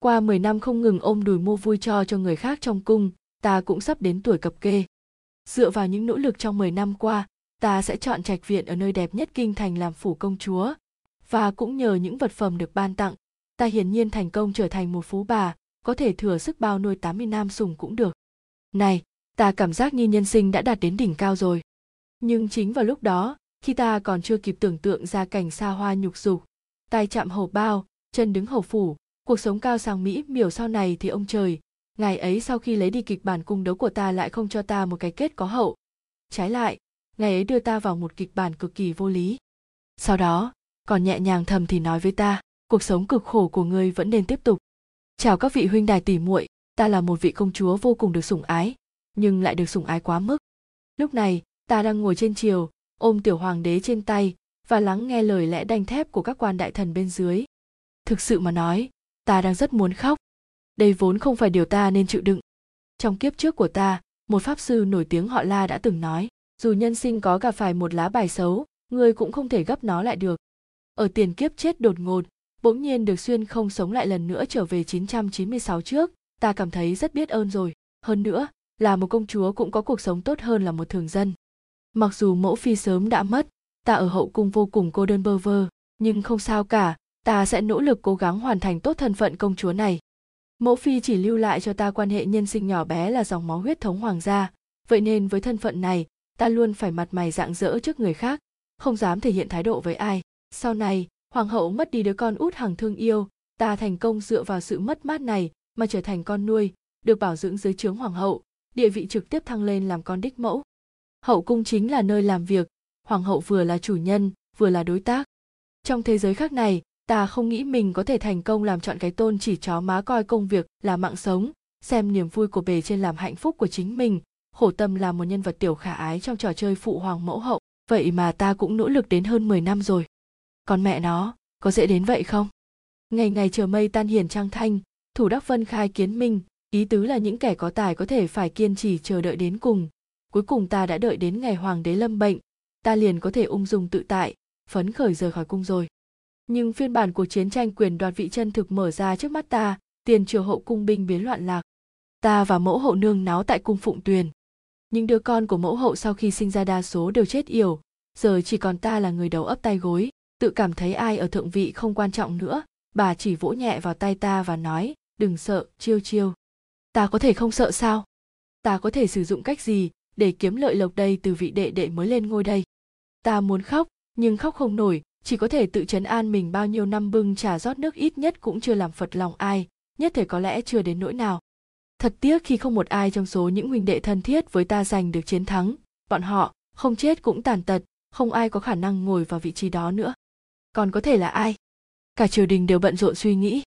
Qua 10 năm không ngừng ôm đùi mua vui cho cho người khác trong cung, ta cũng sắp đến tuổi cập kê. Dựa vào những nỗ lực trong 10 năm qua, ta sẽ chọn trạch viện ở nơi đẹp nhất kinh thành làm phủ công chúa. Và cũng nhờ những vật phẩm được ban tặng, ta hiển nhiên thành công trở thành một phú bà, có thể thừa sức bao nuôi 80 nam sùng cũng được. Này, ta cảm giác như nhân sinh đã đạt đến đỉnh cao rồi. Nhưng chính vào lúc đó, khi ta còn chưa kịp tưởng tượng ra cảnh xa hoa nhục dục, tay chạm hầu bao, chân đứng hầu phủ, cuộc sống cao sang mỹ miểu sau này thì ông trời, ngài ấy sau khi lấy đi kịch bản cung đấu của ta lại không cho ta một cái kết có hậu. Trái lại, ngài ấy đưa ta vào một kịch bản cực kỳ vô lý. Sau đó, còn nhẹ nhàng thầm thì nói với ta, cuộc sống cực khổ của ngươi vẫn nên tiếp tục. Chào các vị huynh đài tỷ muội, ta là một vị công chúa vô cùng được sủng ái, nhưng lại được sủng ái quá mức. Lúc này, ta đang ngồi trên triều, ôm tiểu hoàng đế trên tay và lắng nghe lời lẽ đanh thép của các quan đại thần bên dưới. Thực sự mà nói, ta đang rất muốn khóc. Đây vốn không phải điều ta nên chịu đựng. Trong kiếp trước của ta, một pháp sư nổi tiếng họ La đã từng nói, dù nhân sinh có gặp phải một lá bài xấu, người cũng không thể gấp nó lại được. Ở tiền kiếp chết đột ngột, bỗng nhiên được xuyên không sống lại lần nữa trở về 996 trước, ta cảm thấy rất biết ơn rồi. Hơn nữa, là một công chúa cũng có cuộc sống tốt hơn là một thường dân. Mặc dù mẫu phi sớm đã mất, ta ở hậu cung vô cùng cô đơn bơ vơ, nhưng không sao cả, ta sẽ nỗ lực cố gắng hoàn thành tốt thân phận công chúa này. Mẫu phi chỉ lưu lại cho ta quan hệ nhân sinh nhỏ bé là dòng máu huyết thống hoàng gia, vậy nên với thân phận này, ta luôn phải mặt mày rạng rỡ trước người khác, không dám thể hiện thái độ với ai. Sau này, hoàng hậu mất đi đứa con út hàng thương yêu, ta thành công dựa vào sự mất mát này mà trở thành con nuôi, được bảo dưỡng dưới trướng hoàng hậu, địa vị trực tiếp thăng lên làm con đích mẫu. Hậu cung chính là nơi làm việc, hoàng hậu vừa là chủ nhân, vừa là đối tác. Trong thế giới khác này, ta không nghĩ mình có thể thành công làm chọn cái tôn chỉ chó má coi công việc là mạng sống, xem niềm vui của bề trên làm hạnh phúc của chính mình, khổ tâm là một nhân vật tiểu khả ái trong trò chơi phụ hoàng mẫu hậu. Vậy mà ta cũng nỗ lực đến hơn 10 năm rồi. Còn mẹ nó, có dễ đến vậy không? Ngày ngày chờ mây tan hiền trang thanh, thủ đắc vân khai kiến minh, ý tứ là những kẻ có tài có thể phải kiên trì chờ đợi đến cùng. Cuối cùng ta đã đợi đến ngày hoàng đế lâm bệnh, ta liền có thể ung dung tự tại, phấn khởi rời khỏi cung rồi. Nhưng phiên bản cuộc chiến tranh quyền đoạt vị chân thực mở ra trước mắt ta, tiền triều hậu cung binh biến loạn lạc. Ta và mẫu hậu nương náo tại cung phụng tuyền. Những đứa con của mẫu hậu sau khi sinh ra đa số đều chết yểu, giờ chỉ còn ta là người đầu ấp tay gối, tự cảm thấy ai ở thượng vị không quan trọng nữa, bà chỉ vỗ nhẹ vào tay ta và nói, đừng sợ, chiêu chiêu. Ta có thể không sợ sao? Ta có thể sử dụng cách gì để kiếm lợi lộc đây từ vị đệ đệ mới lên ngôi đây? Ta muốn khóc, nhưng khóc không nổi, chỉ có thể tự chấn an mình bao nhiêu năm bưng trà rót nước ít nhất cũng chưa làm phật lòng ai, nhất thể có lẽ chưa đến nỗi nào. Thật tiếc khi không một ai trong số những huynh đệ thân thiết với ta giành được chiến thắng, bọn họ, không chết cũng tàn tật, không ai có khả năng ngồi vào vị trí đó nữa. Còn có thể là ai? Cả triều đình đều bận rộn suy nghĩ.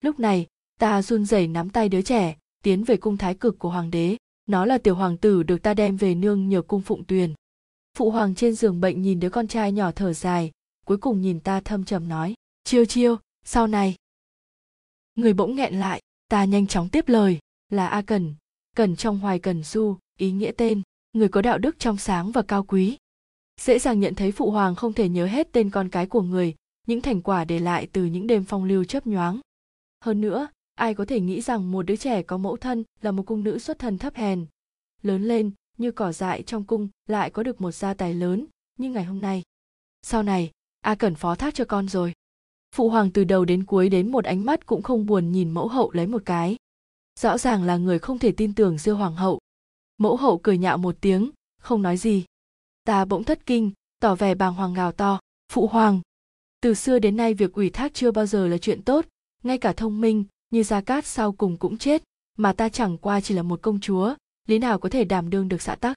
Lúc này, ta run rẩy nắm tay đứa trẻ, tiến về cung thái cực của hoàng đế. Nó là tiểu hoàng tử được ta đem về nương nhờ cung phụng tuyền. Phụ hoàng trên giường bệnh nhìn đứa con trai nhỏ thở dài, cuối cùng nhìn ta thâm trầm nói, chiêu chiêu, sau này. Người bỗng nghẹn lại, ta nhanh chóng tiếp lời, là A Cần, Cần trong hoài Cần Du, ý nghĩa tên, người có đạo đức trong sáng và cao quý. Dễ dàng nhận thấy phụ hoàng không thể nhớ hết tên con cái của người, những thành quả để lại từ những đêm phong lưu chấp nhoáng. Hơn nữa, ai có thể nghĩ rằng một đứa trẻ có mẫu thân là một cung nữ xuất thân thấp hèn. Lớn lên, như cỏ dại trong cung lại có được một gia tài lớn, như ngày hôm nay. Sau này, A Cẩn phó thác cho con rồi. Phụ hoàng từ đầu đến cuối đến một ánh mắt cũng không buồn nhìn mẫu hậu lấy một cái. Rõ ràng là người không thể tin tưởng diêu hoàng hậu. Mẫu hậu cười nhạo một tiếng, không nói gì. Ta bỗng thất kinh, tỏ vẻ bàng hoàng gào to, phụ hoàng. Từ xưa đến nay việc ủy thác chưa bao giờ là chuyện tốt, ngay cả thông minh, như Gia Cát sau cùng cũng chết, mà ta chẳng qua chỉ là một công chúa, lý nào có thể đảm đương được xã tắc.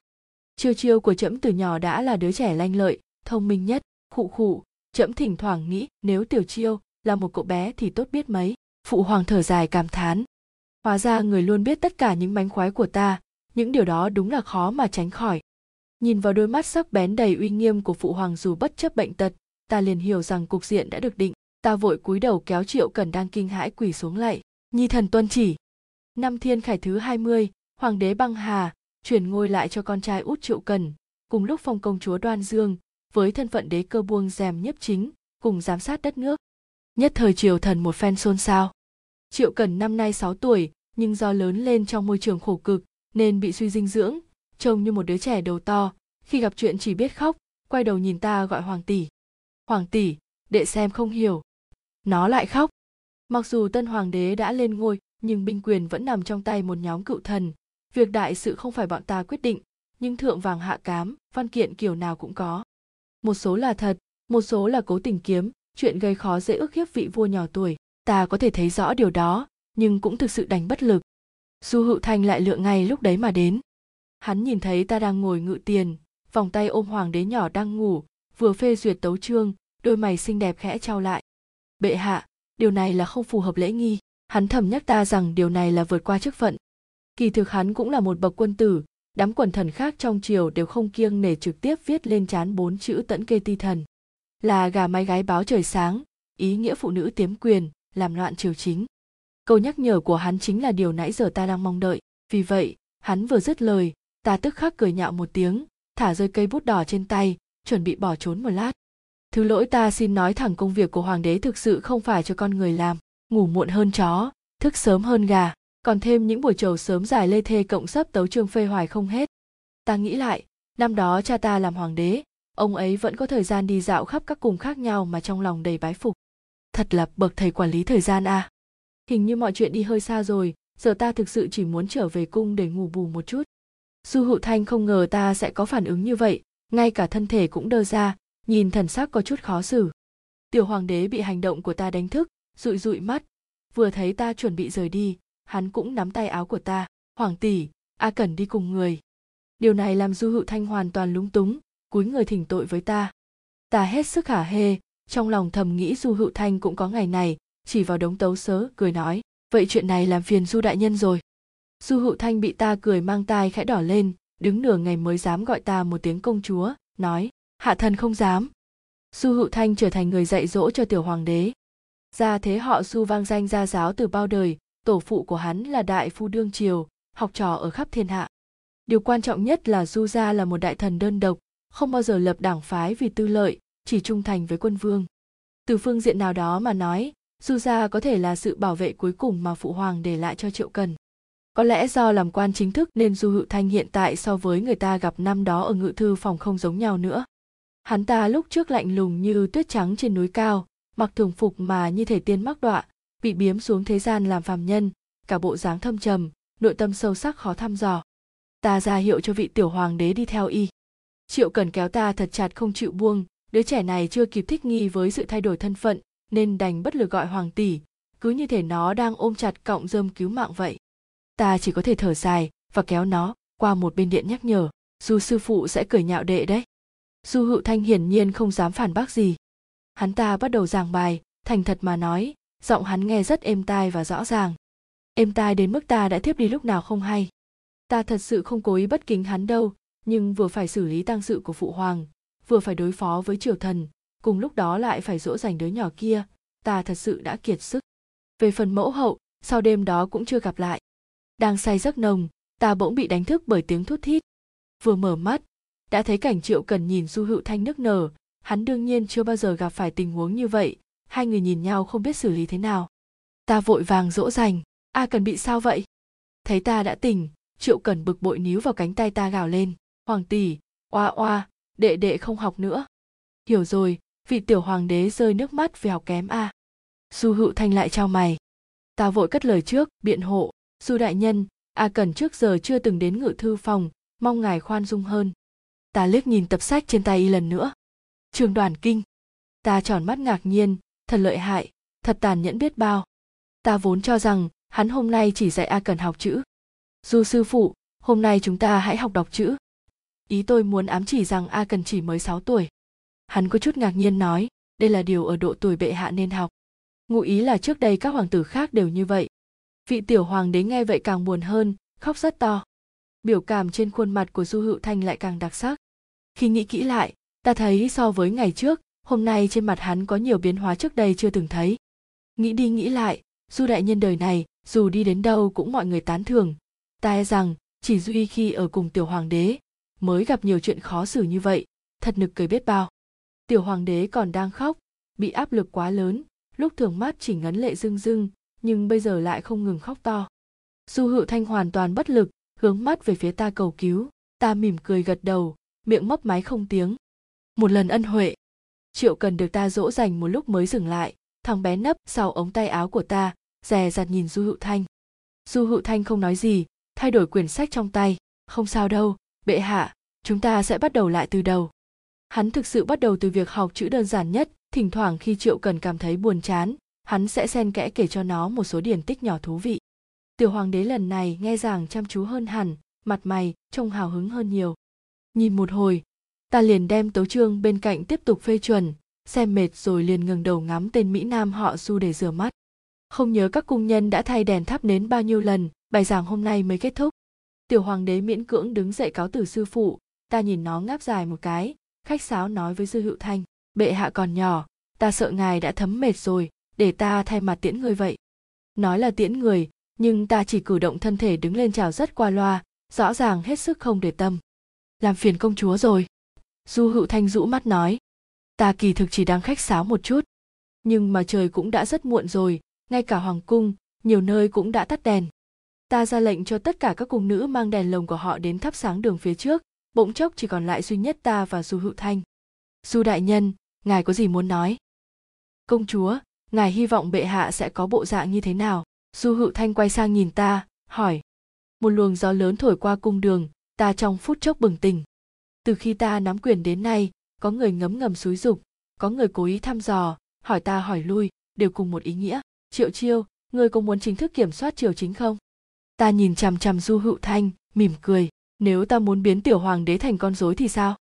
Chiêu chiêu của trẫm từ nhỏ đã là đứa trẻ lanh lợi, thông minh nhất, khụ khụ, trẫm thỉnh thoảng nghĩ nếu tiểu chiêu là một cậu bé thì tốt biết mấy. Phụ hoàng thở dài cảm thán. Hóa ra người luôn biết tất cả những mánh khoái của ta những điều đó đúng là khó mà tránh khỏi. Nhìn vào đôi mắt sắc bén đầy uy nghiêm của phụ hoàng dù bất chấp bệnh tật ta liền hiểu rằng cục diện đã được định ta vội cúi đầu kéo triệu cần đang kinh hãi quỳ xuống lạy nhi thần tuân chỉ. Năm thiên khải thứ 20, hoàng đế băng hà chuyển ngôi lại cho con trai út triệu cần cùng lúc phong công chúa đoan dương với thân phận đế cơ buông rèm nhiếp chính cùng giám sát đất nước nhất thời triều thần một phen xôn xao Triệu Cần năm nay 6 tuổi, nhưng do lớn lên trong môi trường khổ cực nên bị suy dinh dưỡng, trông như một đứa trẻ đầu to, khi gặp chuyện chỉ biết khóc, quay đầu nhìn ta gọi hoàng tỷ. Hoàng tỷ, đệ xem không hiểu. Nó lại khóc. Mặc dù tân hoàng đế đã lên ngôi, nhưng binh quyền vẫn nằm trong tay một nhóm cựu thần. Việc đại sự không phải bọn ta quyết định, nhưng thượng vàng hạ cám, văn kiện kiểu nào cũng có. Một số là thật, một số là cố tình kiếm, chuyện gây khó dễ ức hiếp vị vua nhỏ tuổi. Ta có thể thấy rõ điều đó, nhưng cũng thực sự đành bất lực. Du Hữu Thanh lại lựa ngay lúc đấy mà đến. Hắn nhìn thấy ta đang ngồi ngự tiền, vòng tay ôm hoàng đế nhỏ đang ngủ, vừa phê duyệt tấu chương, đôi mày xinh đẹp khẽ trao lại. Bệ hạ, điều này là không phù hợp lễ nghi. Hắn thầm nhắc ta rằng điều này là vượt qua chức phận. Kỳ thực hắn cũng là một bậc quân tử, đám quần thần khác trong triều đều không kiêng nể trực tiếp viết lên chán bốn chữ tẫn kê ti thần. Là gà mái gái báo trời sáng, ý nghĩa phụ nữ tiếm quyền, làm loạn triều chính. Câu nhắc nhở của hắn chính là điều nãy giờ ta đang mong đợi, vì vậy, hắn vừa dứt lời, ta tức khắc cười nhạo một tiếng, thả rơi cây bút đỏ trên tay, chuẩn bị bỏ trốn một lát. Thứ lỗi ta xin nói thẳng công việc của hoàng đế thực sự không phải cho con người làm, ngủ muộn hơn chó, thức sớm hơn gà, còn thêm những buổi trầu sớm dài lê thê cộng sấp tấu trương phê hoài không hết. Ta nghĩ lại, năm đó cha ta làm hoàng đế, ông ấy vẫn có thời gian đi dạo khắp các cung khác nhau mà trong lòng đầy bái phục. Thật là bậc thầy quản lý thời gian a. À. Hình như mọi chuyện đi hơi xa rồi, giờ ta thực sự chỉ muốn trở về cung để ngủ bù một chút. Du Hữu Thanh không ngờ ta sẽ có phản ứng như vậy, ngay cả thân thể cũng đơ ra, nhìn thần sắc có chút khó xử. Tiểu hoàng đế bị hành động của ta đánh thức, dụi dụi mắt, vừa thấy ta chuẩn bị rời đi, hắn cũng nắm tay áo của ta, "Hoàng tỷ, a cần đi cùng người." Điều này làm Du Hữu Thanh hoàn toàn lúng túng, cúi người thỉnh tội với ta. Ta hết sức hả hê, trong lòng thầm nghĩ Du Hữu Thanh cũng có ngày này, chỉ vào đống tấu sớ, cười nói, "Vậy chuyện này làm phiền Du đại nhân rồi." Du Hữu Thanh bị ta cười mang tai khẽ đỏ lên, đứng nửa ngày mới dám gọi ta một tiếng công chúa, nói, "Hạ thần không dám." Du Hữu Thanh trở thành người dạy dỗ cho tiểu hoàng đế, Gia thế họ du vang danh gia giáo từ bao đời, tổ phụ của hắn là đại phu đương triều, học trò ở khắp thiên hạ. Điều quan trọng nhất là Du gia là một đại thần đơn độc, không bao giờ lập đảng phái vì tư lợi, chỉ trung thành với quân vương. Từ phương diện nào đó mà nói, Du gia có thể là sự bảo vệ cuối cùng mà phụ hoàng để lại cho Triệu Cần. Có lẽ do làm quan chính thức nên Du Hữu Thanh hiện tại so với người ta gặp năm đó ở ngự thư phòng không giống nhau nữa. Hắn ta lúc trước lạnh lùng như tuyết trắng trên núi cao, mặc thường phục mà như thể tiên mắc đọa bị biếm xuống thế gian làm phàm nhân, cả bộ dáng thâm trầm, nội tâm sâu sắc khó thăm dò. Ta ra hiệu cho vị tiểu hoàng đế đi theo y. Triệu cần kéo ta thật chặt không chịu buông, đứa trẻ này chưa kịp thích nghi với sự thay đổi thân phận, nên đành bất lực gọi hoàng tỷ, cứ như thể nó đang ôm chặt cọng rơm cứu mạng vậy. Ta chỉ có thể thở dài và kéo nó qua một bên điện nhắc nhở, dù sư phụ sẽ cười nhạo đệ đấy. Du hữu thanh hiển nhiên không dám phản bác gì. Hắn ta bắt đầu giảng bài, thành thật mà nói giọng hắn nghe rất êm tai và rõ ràng. Êm tai đến mức ta đã thiếp đi lúc nào không hay. Ta thật sự không cố ý bất kính hắn đâu, nhưng vừa phải xử lý tang sự của phụ hoàng, vừa phải đối phó với triều thần, cùng lúc đó lại phải dỗ dành đứa nhỏ kia, ta thật sự đã kiệt sức. Về phần mẫu hậu, sau đêm đó cũng chưa gặp lại. Đang say giấc nồng, ta bỗng bị đánh thức bởi tiếng thút thít. Vừa mở mắt, đã thấy cảnh triệu cần nhìn du hữu thanh nức nở, hắn đương nhiên chưa bao giờ gặp phải tình huống như vậy hai người nhìn nhau không biết xử lý thế nào. Ta vội vàng dỗ dành. A cần bị sao vậy? Thấy ta đã tỉnh, triệu cần bực bội níu vào cánh tay ta gào lên. Hoàng tỷ, oa oa, đệ đệ không học nữa. Hiểu rồi, vị tiểu hoàng đế rơi nước mắt vì học kém a. À. du hữu thanh lại trao mày. Ta vội cất lời trước, biện hộ. Du đại nhân, a cần trước giờ chưa từng đến ngự thư phòng, mong ngài khoan dung hơn. Ta liếc nhìn tập sách trên tay y lần nữa. Trường đoàn kinh. Ta tròn mắt ngạc nhiên thật lợi hại, thật tàn nhẫn biết bao. Ta vốn cho rằng, hắn hôm nay chỉ dạy a cần học chữ. Du sư phụ, hôm nay chúng ta hãy học đọc chữ. Ý tôi muốn ám chỉ rằng a cần chỉ mới 6 tuổi. Hắn có chút ngạc nhiên nói, đây là điều ở độ tuổi bệ hạ nên học. Ngụ ý là trước đây các hoàng tử khác đều như vậy. Vị tiểu hoàng đế nghe vậy càng buồn hơn, khóc rất to. Biểu cảm trên khuôn mặt của du hữu thanh lại càng đặc sắc. Khi nghĩ kỹ lại, ta thấy so với ngày trước hôm nay trên mặt hắn có nhiều biến hóa trước đây chưa từng thấy. Nghĩ đi nghĩ lại du đại nhân đời này, dù đi đến đâu cũng mọi người tán thưởng. Ta e rằng, chỉ duy khi ở cùng tiểu hoàng đế, mới gặp nhiều chuyện khó xử như vậy, thật nực cười biết bao. Tiểu hoàng đế còn đang khóc, bị áp lực quá lớn, lúc thường mắt chỉ ngấn lệ rưng rưng, nhưng bây giờ lại không ngừng khóc to. Du hữu thanh hoàn toàn bất lực, hướng mắt về phía ta cầu cứu. Ta mỉm cười gật đầu, miệng mấp máy không tiếng. Một lần ân huệ triệu cần được ta dỗ dành một lúc mới dừng lại, thằng bé nấp sau ống tay áo của ta, dè dặt nhìn du hữu thanh. Du hữu thanh không nói gì, thay đổi quyển sách trong tay. Không sao đâu, bệ hạ, chúng ta sẽ bắt đầu lại từ đầu. Hắn thực sự bắt đầu từ việc học chữ đơn giản nhất, thỉnh thoảng khi triệu cần cảm thấy buồn chán, hắn sẽ xen kẽ kể cho nó một số điển tích nhỏ thú vị. Tiểu hoàng đế lần này nghe giảng chăm chú hơn hẳn, mặt mày trông hào hứng hơn nhiều. Nhìn một hồi ta liền đem tấu chương bên cạnh tiếp tục phê chuẩn, xem mệt rồi liền ngừng đầu ngắm tên mỹ nam họ du để rửa mắt. Không nhớ các cung nhân đã thay đèn thắp nến bao nhiêu lần, bài giảng hôm nay mới kết thúc. Tiểu hoàng đế miễn cưỡng đứng dậy cáo từ sư phụ, ta nhìn nó ngáp dài một cái, khách sáo nói với dư hữu thanh, bệ hạ còn nhỏ, ta sợ ngài đã thấm mệt rồi, để ta thay mặt tiễn người vậy. Nói là tiễn người, nhưng ta chỉ cử động thân thể đứng lên chào rất qua loa, rõ ràng hết sức không để tâm. Làm phiền công chúa rồi du hữu thanh rũ mắt nói. Ta kỳ thực chỉ đang khách sáo một chút. Nhưng mà trời cũng đã rất muộn rồi, ngay cả hoàng cung, nhiều nơi cũng đã tắt đèn. Ta ra lệnh cho tất cả các cung nữ mang đèn lồng của họ đến thắp sáng đường phía trước, bỗng chốc chỉ còn lại duy nhất ta và du hữu thanh. Du đại nhân, ngài có gì muốn nói? Công chúa, ngài hy vọng bệ hạ sẽ có bộ dạng như thế nào? Du hữu thanh quay sang nhìn ta, hỏi. Một luồng gió lớn thổi qua cung đường, ta trong phút chốc bừng tỉnh từ khi ta nắm quyền đến nay, có người ngấm ngầm xúi dục, có người cố ý thăm dò, hỏi ta hỏi lui, đều cùng một ý nghĩa. Triệu chiêu, ngươi có muốn chính thức kiểm soát triều chính không? Ta nhìn chằm chằm du hữu thanh, mỉm cười. Nếu ta muốn biến tiểu hoàng đế thành con rối thì sao?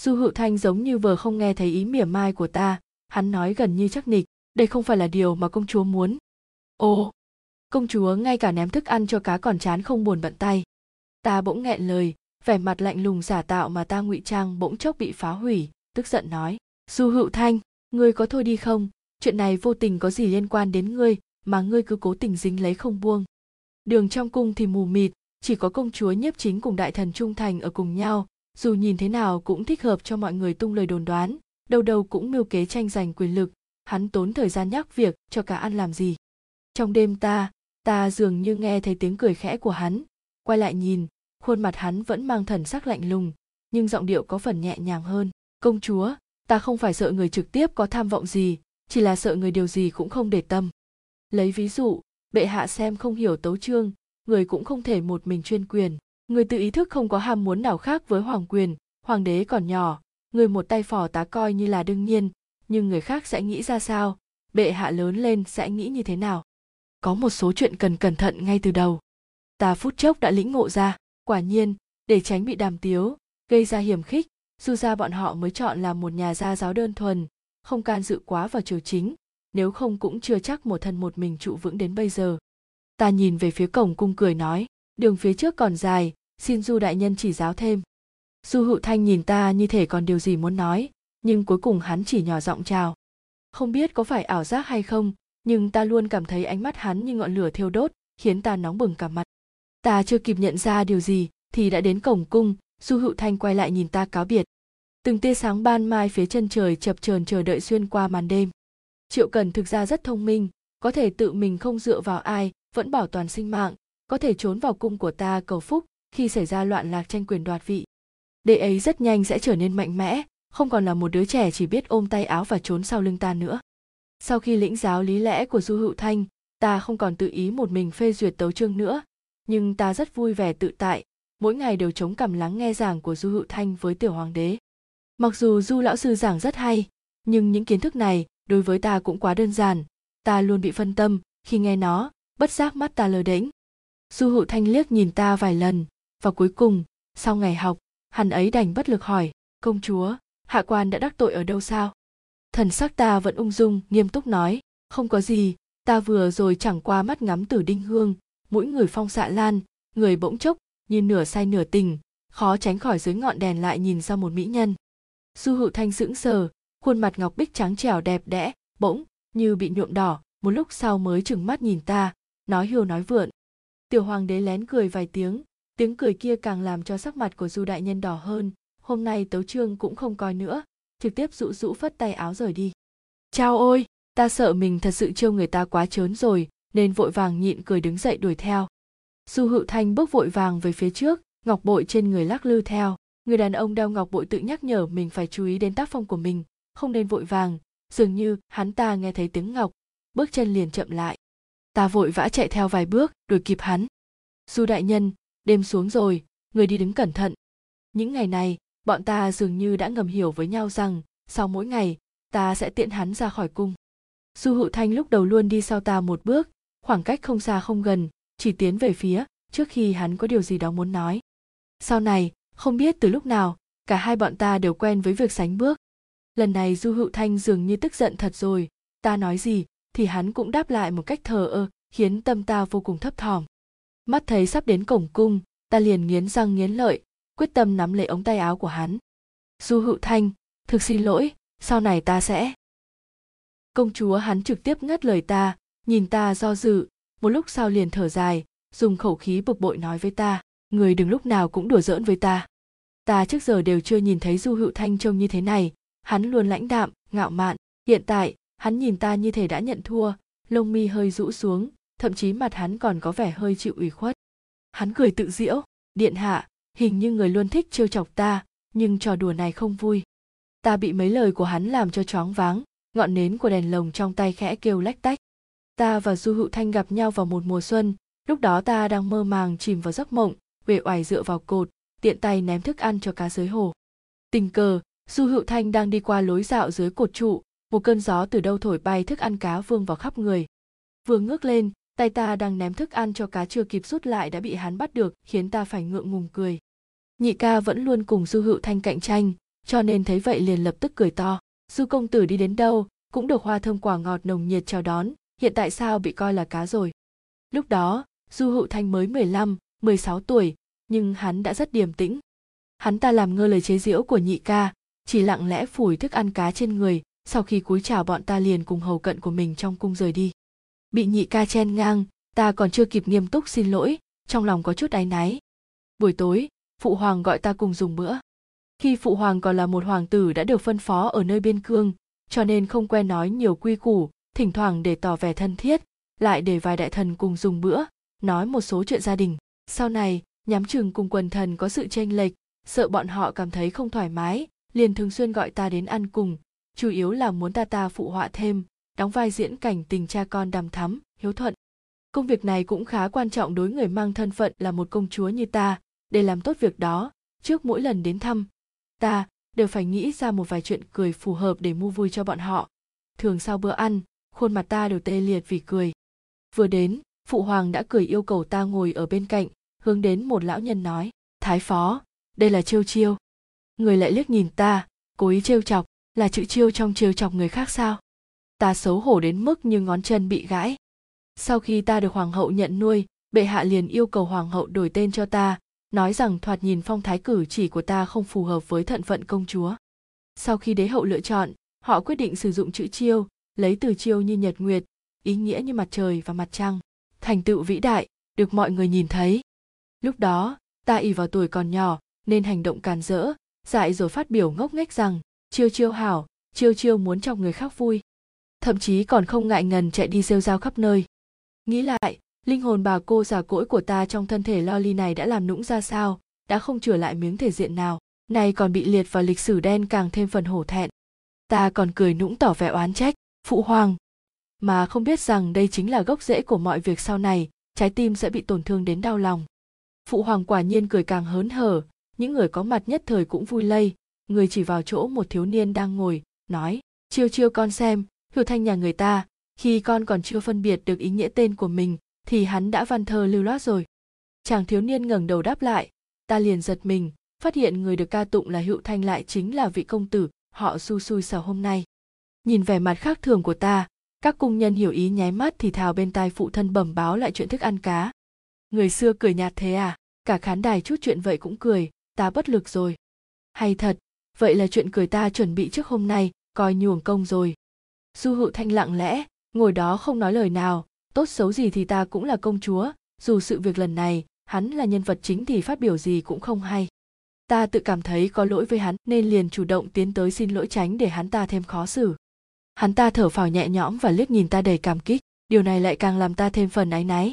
Du hữu thanh giống như vừa không nghe thấy ý mỉa mai của ta. Hắn nói gần như chắc nịch. Đây không phải là điều mà công chúa muốn. Ồ! Công chúa ngay cả ném thức ăn cho cá còn chán không buồn bận tay. Ta bỗng nghẹn lời vẻ mặt lạnh lùng giả tạo mà ta ngụy trang bỗng chốc bị phá hủy, tức giận nói du hữu thanh, ngươi có thôi đi không? Chuyện này vô tình có gì liên quan đến ngươi mà ngươi cứ cố tình dính lấy không buông. Đường trong cung thì mù mịt, chỉ có công chúa nhiếp chính cùng đại thần trung thành ở cùng nhau, dù nhìn thế nào cũng thích hợp cho mọi người tung lời đồn đoán, đầu đầu cũng mưu kế tranh giành quyền lực, hắn tốn thời gian nhắc việc cho cả ăn làm gì. Trong đêm ta ta dường như nghe thấy tiếng cười khẽ của hắn, quay lại nhìn khuôn mặt hắn vẫn mang thần sắc lạnh lùng, nhưng giọng điệu có phần nhẹ nhàng hơn. Công chúa, ta không phải sợ người trực tiếp có tham vọng gì, chỉ là sợ người điều gì cũng không để tâm. Lấy ví dụ, bệ hạ xem không hiểu tấu chương, người cũng không thể một mình chuyên quyền. Người tự ý thức không có ham muốn nào khác với hoàng quyền, hoàng đế còn nhỏ, người một tay phò tá coi như là đương nhiên, nhưng người khác sẽ nghĩ ra sao? Bệ hạ lớn lên sẽ nghĩ như thế nào? Có một số chuyện cần cẩn thận ngay từ đầu. Ta phút chốc đã lĩnh ngộ ra quả nhiên, để tránh bị đàm tiếu, gây ra hiểm khích dù ra bọn họ mới chọn làm một nhà gia giáo đơn thuần, không can dự quá vào triều chính, nếu không cũng chưa chắc một thân một mình trụ vững đến bây giờ. Ta nhìn về phía cổng cung cười nói, đường phía trước còn dài, xin du đại nhân chỉ giáo thêm. Du hữu thanh nhìn ta như thể còn điều gì muốn nói, nhưng cuối cùng hắn chỉ nhỏ giọng chào. Không biết có phải ảo giác hay không, nhưng ta luôn cảm thấy ánh mắt hắn như ngọn lửa thiêu đốt, khiến ta nóng bừng cả mặt ta chưa kịp nhận ra điều gì, thì đã đến cổng cung, du hữu thanh quay lại nhìn ta cáo biệt. Từng tia sáng ban mai phía chân trời chập chờn chờ đợi xuyên qua màn đêm. Triệu cần thực ra rất thông minh, có thể tự mình không dựa vào ai, vẫn bảo toàn sinh mạng, có thể trốn vào cung của ta cầu phúc khi xảy ra loạn lạc tranh quyền đoạt vị. Đệ ấy rất nhanh sẽ trở nên mạnh mẽ, không còn là một đứa trẻ chỉ biết ôm tay áo và trốn sau lưng ta nữa. Sau khi lĩnh giáo lý lẽ của du hữu thanh, ta không còn tự ý một mình phê duyệt tấu chương nữa nhưng ta rất vui vẻ tự tại, mỗi ngày đều chống cằm lắng nghe giảng của du hữu thanh với tiểu hoàng đế. Mặc dù du lão sư giảng rất hay, nhưng những kiến thức này đối với ta cũng quá đơn giản. Ta luôn bị phân tâm, khi nghe nó, bất giác mắt ta lờ đễnh. Du hữu thanh liếc nhìn ta vài lần, và cuối cùng, sau ngày học, hắn ấy đành bất lực hỏi, công chúa, hạ quan đã đắc tội ở đâu sao? Thần sắc ta vẫn ung dung, nghiêm túc nói, không có gì, ta vừa rồi chẳng qua mắt ngắm tử đinh hương mỗi người phong xạ lan, người bỗng chốc, như nửa say nửa tình khó tránh khỏi dưới ngọn đèn lại nhìn ra một mỹ nhân. Du hữu thanh sững sờ, khuôn mặt ngọc bích trắng trẻo đẹp đẽ, bỗng như bị nhuộm đỏ, một lúc sau mới trừng mắt nhìn ta, nói hiu nói vượn. Tiểu hoàng đế lén cười vài tiếng tiếng cười kia càng làm cho sắc mặt của du đại nhân đỏ hơn, hôm nay tấu trương cũng không coi nữa, trực tiếp rũ rũ phất tay áo rời đi. Chao ôi, ta sợ mình thật sự trêu người ta quá trớn rồi nên vội vàng nhịn cười đứng dậy đuổi theo. Du hữu thanh bước vội vàng về phía trước, ngọc bội trên người lắc lư theo. Người đàn ông đeo ngọc bội tự nhắc nhở mình phải chú ý đến tác phong của mình, không nên vội vàng, dường như hắn ta nghe thấy tiếng ngọc, bước chân liền chậm lại. Ta vội vã chạy theo vài bước, đuổi kịp hắn. Du đại nhân, đêm xuống rồi, người đi đứng cẩn thận. Những ngày này, bọn ta dường như đã ngầm hiểu với nhau rằng, sau mỗi ngày, ta sẽ tiện hắn ra khỏi cung. Du hữu thanh lúc đầu luôn đi sau ta một bước khoảng cách không xa không gần, chỉ tiến về phía, trước khi hắn có điều gì đó muốn nói. Sau này, không biết từ lúc nào, cả hai bọn ta đều quen với việc sánh bước. Lần này du hữu thanh dường như tức giận thật rồi, ta nói gì, thì hắn cũng đáp lại một cách thờ ơ, khiến tâm ta vô cùng thấp thỏm. Mắt thấy sắp đến cổng cung, ta liền nghiến răng nghiến lợi, quyết tâm nắm lấy ống tay áo của hắn. Du hữu thanh, thực xin lỗi, sau này ta sẽ. Công chúa hắn trực tiếp ngắt lời ta nhìn ta do dự, một lúc sau liền thở dài, dùng khẩu khí bực bội nói với ta, người đừng lúc nào cũng đùa giỡn với ta. Ta trước giờ đều chưa nhìn thấy du hữu thanh trông như thế này, hắn luôn lãnh đạm, ngạo mạn. Hiện tại, hắn nhìn ta như thể đã nhận thua, lông mi hơi rũ xuống, thậm chí mặt hắn còn có vẻ hơi chịu ủy khuất. Hắn cười tự diễu điện hạ, hình như người luôn thích trêu chọc ta, nhưng trò đùa này không vui. Ta bị mấy lời của hắn làm cho choáng váng, ngọn nến của đèn lồng trong tay khẽ kêu lách tách ta và du hữu thanh gặp nhau vào một mùa xuân. Lúc đó ta đang mơ màng chìm vào giấc mộng, uể oải dựa vào cột, tiện tay ném thức ăn cho cá dưới hồ. Tình cờ, du hữu thanh đang đi qua lối dạo dưới cột trụ. Một cơn gió từ đâu thổi bay thức ăn cá vương vào khắp người. Vừa ngước lên, tay ta đang ném thức ăn cho cá chưa kịp rút lại đã bị hắn bắt được, khiến ta phải ngượng ngùng cười. Nhị ca vẫn luôn cùng du hữu thanh cạnh tranh, cho nên thấy vậy liền lập tức cười to. Du công tử đi đến đâu, cũng được hoa thơm quả ngọt nồng nhiệt chào đón hiện tại sao bị coi là cá rồi? Lúc đó du hữu thanh mới 15, 16 tuổi nhưng hắn đã rất điềm tĩnh. Hắn ta làm ngơ lời chế giễu của nhị ca chỉ lặng lẽ phủi thức ăn cá trên người sau khi cúi chào bọn ta liền cùng hầu cận của mình trong cung rời đi. Bị nhị ca chen ngang ta còn chưa kịp nghiêm túc xin lỗi trong lòng có chút áy náy. Buổi tối phụ hoàng gọi ta cùng dùng bữa. Khi phụ hoàng còn là một hoàng tử đã được phân phó ở nơi biên cương cho nên không quen nói nhiều quy củ thỉnh thoảng để tỏ vẻ thân thiết, lại để vài đại thần cùng dùng bữa, nói một số chuyện gia đình. Sau này, nhắm chừng cùng quần thần có sự chênh lệch, sợ bọn họ cảm thấy không thoải mái, liền thường xuyên gọi ta đến ăn cùng, chủ yếu là muốn ta ta phụ họa thêm, đóng vai diễn cảnh tình cha con đàm thắm, hiếu thuận. Công việc này cũng khá quan trọng đối người mang thân phận là một công chúa như ta, để làm tốt việc đó, trước mỗi lần đến thăm, ta đều phải nghĩ ra một vài chuyện cười phù hợp để mua vui cho bọn họ. Thường sau bữa ăn khuôn mặt ta đều tê liệt vì cười. Vừa đến, phụ hoàng đã cười yêu cầu ta ngồi ở bên cạnh, hướng đến một lão nhân nói, thái phó, đây là chiêu chiêu. Người lại liếc nhìn ta, cố ý trêu chọc, là chữ chiêu trong trêu chọc người khác sao? Ta xấu hổ đến mức như ngón chân bị gãy sau khi ta được hoàng hậu nhận nuôi, bệ hạ liền yêu cầu hoàng hậu đổi tên cho ta, nói rằng thoạt nhìn phong thái cử chỉ của ta không phù hợp với thận phận công chúa. Sau khi đế hậu lựa chọn, họ quyết định sử dụng chữ chiêu lấy từ chiêu như nhật nguyệt, ý nghĩa như mặt trời và mặt trăng, thành tựu vĩ đại, được mọi người nhìn thấy. Lúc đó, ta ỉ vào tuổi còn nhỏ, nên hành động càn rỡ, dại rồi phát biểu ngốc nghếch rằng, chiêu chiêu hảo, chiêu chiêu muốn cho người khác vui. Thậm chí còn không ngại ngần chạy đi rêu rao khắp nơi. Nghĩ lại, linh hồn bà cô già cỗi của ta trong thân thể lo ly này đã làm nũng ra sao, đã không trở lại miếng thể diện nào, nay còn bị liệt vào lịch sử đen càng thêm phần hổ thẹn. Ta còn cười nũng tỏ vẻ oán trách phụ hoàng. Mà không biết rằng đây chính là gốc rễ của mọi việc sau này, trái tim sẽ bị tổn thương đến đau lòng. Phụ hoàng quả nhiên cười càng hớn hở, những người có mặt nhất thời cũng vui lây. Người chỉ vào chỗ một thiếu niên đang ngồi, nói, chiêu chiêu con xem, hữu thanh nhà người ta, khi con còn chưa phân biệt được ý nghĩa tên của mình, thì hắn đã văn thơ lưu loát rồi. Chàng thiếu niên ngẩng đầu đáp lại, ta liền giật mình, phát hiện người được ca tụng là hữu thanh lại chính là vị công tử, họ su xui xẻo hôm nay nhìn vẻ mặt khác thường của ta, các cung nhân hiểu ý nháy mắt thì thào bên tai phụ thân bẩm báo lại chuyện thức ăn cá. Người xưa cười nhạt thế à? Cả khán đài chút chuyện vậy cũng cười, ta bất lực rồi. Hay thật, vậy là chuyện cười ta chuẩn bị trước hôm nay, coi nhuồng công rồi. Du hữu thanh lặng lẽ, ngồi đó không nói lời nào, tốt xấu gì thì ta cũng là công chúa, dù sự việc lần này, hắn là nhân vật chính thì phát biểu gì cũng không hay. Ta tự cảm thấy có lỗi với hắn, nên liền chủ động tiến tới xin lỗi tránh để hắn ta thêm khó xử hắn ta thở phào nhẹ nhõm và liếc nhìn ta đầy cảm kích. Điều này lại càng làm ta thêm phần áy náy.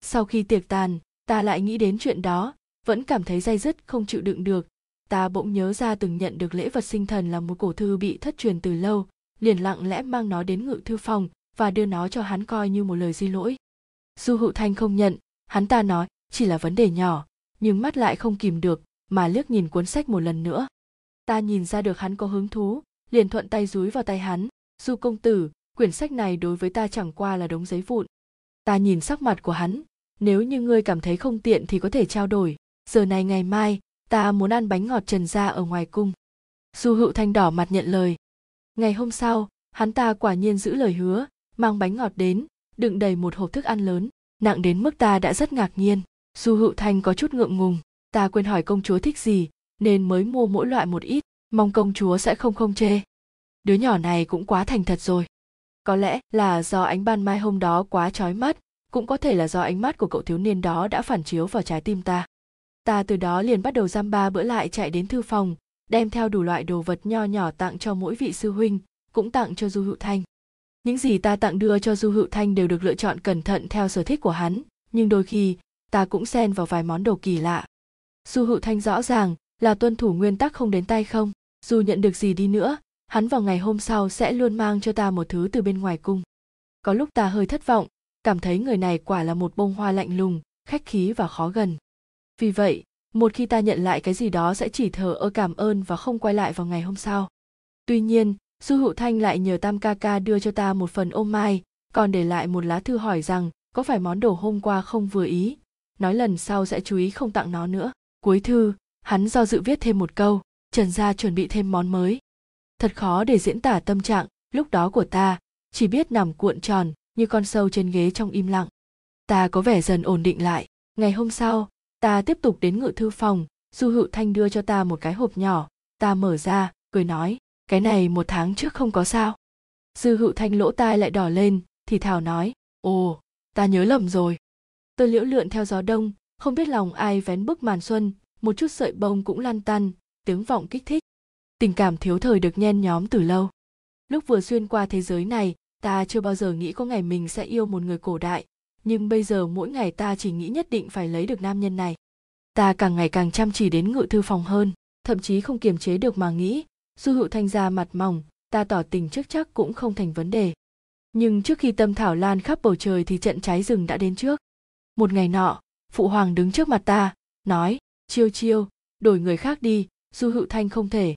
Sau khi tiệc tàn, ta lại nghĩ đến chuyện đó. Vẫn cảm thấy day dứt, không chịu đựng được. Ta bỗng nhớ ra từng nhận được lễ vật sinh thần là một cổ thư bị thất truyền từ lâu. Liền lặng lẽ mang nó đến ngự thư phòng và đưa nó cho hắn coi như một lời xin lỗi. Du hữu thanh không nhận. Hắn ta nói, chỉ là vấn đề nhỏ, nhưng mắt lại không kìm được mà liếc nhìn cuốn sách một lần nữa. Ta nhìn ra được hắn có hứng thú, liền thuận tay dúi vào tay hắn du công tử, quyển sách này đối với ta chẳng qua là đống giấy vụn. Ta nhìn sắc mặt của hắn, nếu như ngươi cảm thấy không tiện thì có thể trao đổi. Giờ này ngày mai, ta muốn ăn bánh ngọt trần gia ở ngoài cung. Du hữu thanh đỏ mặt nhận lời. Ngày hôm sau, hắn ta quả nhiên giữ lời hứa, mang bánh ngọt đến, đựng đầy một hộp thức ăn lớn. Nặng đến mức ta đã rất ngạc nhiên. Du hữu thanh có chút ngượng ngùng. Ta quên hỏi công chúa thích gì, nên mới mua mỗi loại một ít. Mong công chúa sẽ không không chê đứa nhỏ này cũng quá thành thật rồi. Có lẽ là do ánh ban mai hôm đó quá trói mắt, cũng có thể là do ánh mắt của cậu thiếu niên đó đã phản chiếu vào trái tim ta. Ta từ đó liền bắt đầu giam ba bữa lại chạy đến thư phòng, đem theo đủ loại đồ vật nho nhỏ tặng cho mỗi vị sư huynh, cũng tặng cho du hữu thanh. Những gì ta tặng đưa cho du hữu thanh đều được lựa chọn cẩn thận theo sở thích của hắn, nhưng đôi khi, ta cũng xen vào vài món đồ kỳ lạ. Du hữu thanh rõ ràng là tuân thủ nguyên tắc không đến tay không, dù nhận được gì đi nữa hắn vào ngày hôm sau sẽ luôn mang cho ta một thứ từ bên ngoài cung. Có lúc ta hơi thất vọng, cảm thấy người này quả là một bông hoa lạnh lùng, khách khí và khó gần. Vì vậy, một khi ta nhận lại cái gì đó sẽ chỉ thờ ơ cảm ơn và không quay lại vào ngày hôm sau. Tuy nhiên du hữu thanh lại nhờ tam ca ca đưa cho ta một phần ô mai, còn để lại một lá thư hỏi rằng có phải món đồ hôm qua không vừa ý. Nói lần sau sẽ chú ý không tặng nó nữa. Cuối thư, hắn do dự viết thêm một câu, trần gia chuẩn bị thêm món mới thật khó để diễn tả tâm trạng lúc đó của ta, chỉ biết nằm cuộn tròn như con sâu trên ghế trong im lặng. Ta có vẻ dần ổn định lại. Ngày hôm sau, ta tiếp tục đến ngự thư phòng, du hữu thanh đưa cho ta một cái hộp nhỏ. Ta mở ra, cười nói, cái này một tháng trước không có sao. Dư hữu thanh lỗ tai lại đỏ lên, thì thảo nói, ồ, ta nhớ lầm rồi. Tôi liễu lượn theo gió đông, không biết lòng ai vén bức màn xuân, một chút sợi bông cũng lan tăn, tiếng vọng kích thích tình cảm thiếu thời được nhen nhóm từ lâu. Lúc vừa xuyên qua thế giới này, ta chưa bao giờ nghĩ có ngày mình sẽ yêu một người cổ đại, nhưng bây giờ mỗi ngày ta chỉ nghĩ nhất định phải lấy được nam nhân này. Ta càng ngày càng chăm chỉ đến ngự thư phòng hơn, thậm chí không kiềm chế được mà nghĩ, du hữu thanh ra mặt mỏng, ta tỏ tình trước chắc cũng không thành vấn đề. Nhưng trước khi tâm thảo lan khắp bầu trời thì trận cháy rừng đã đến trước. Một ngày nọ, phụ hoàng đứng trước mặt ta, nói, chiêu chiêu, đổi người khác đi, du hữu thanh không thể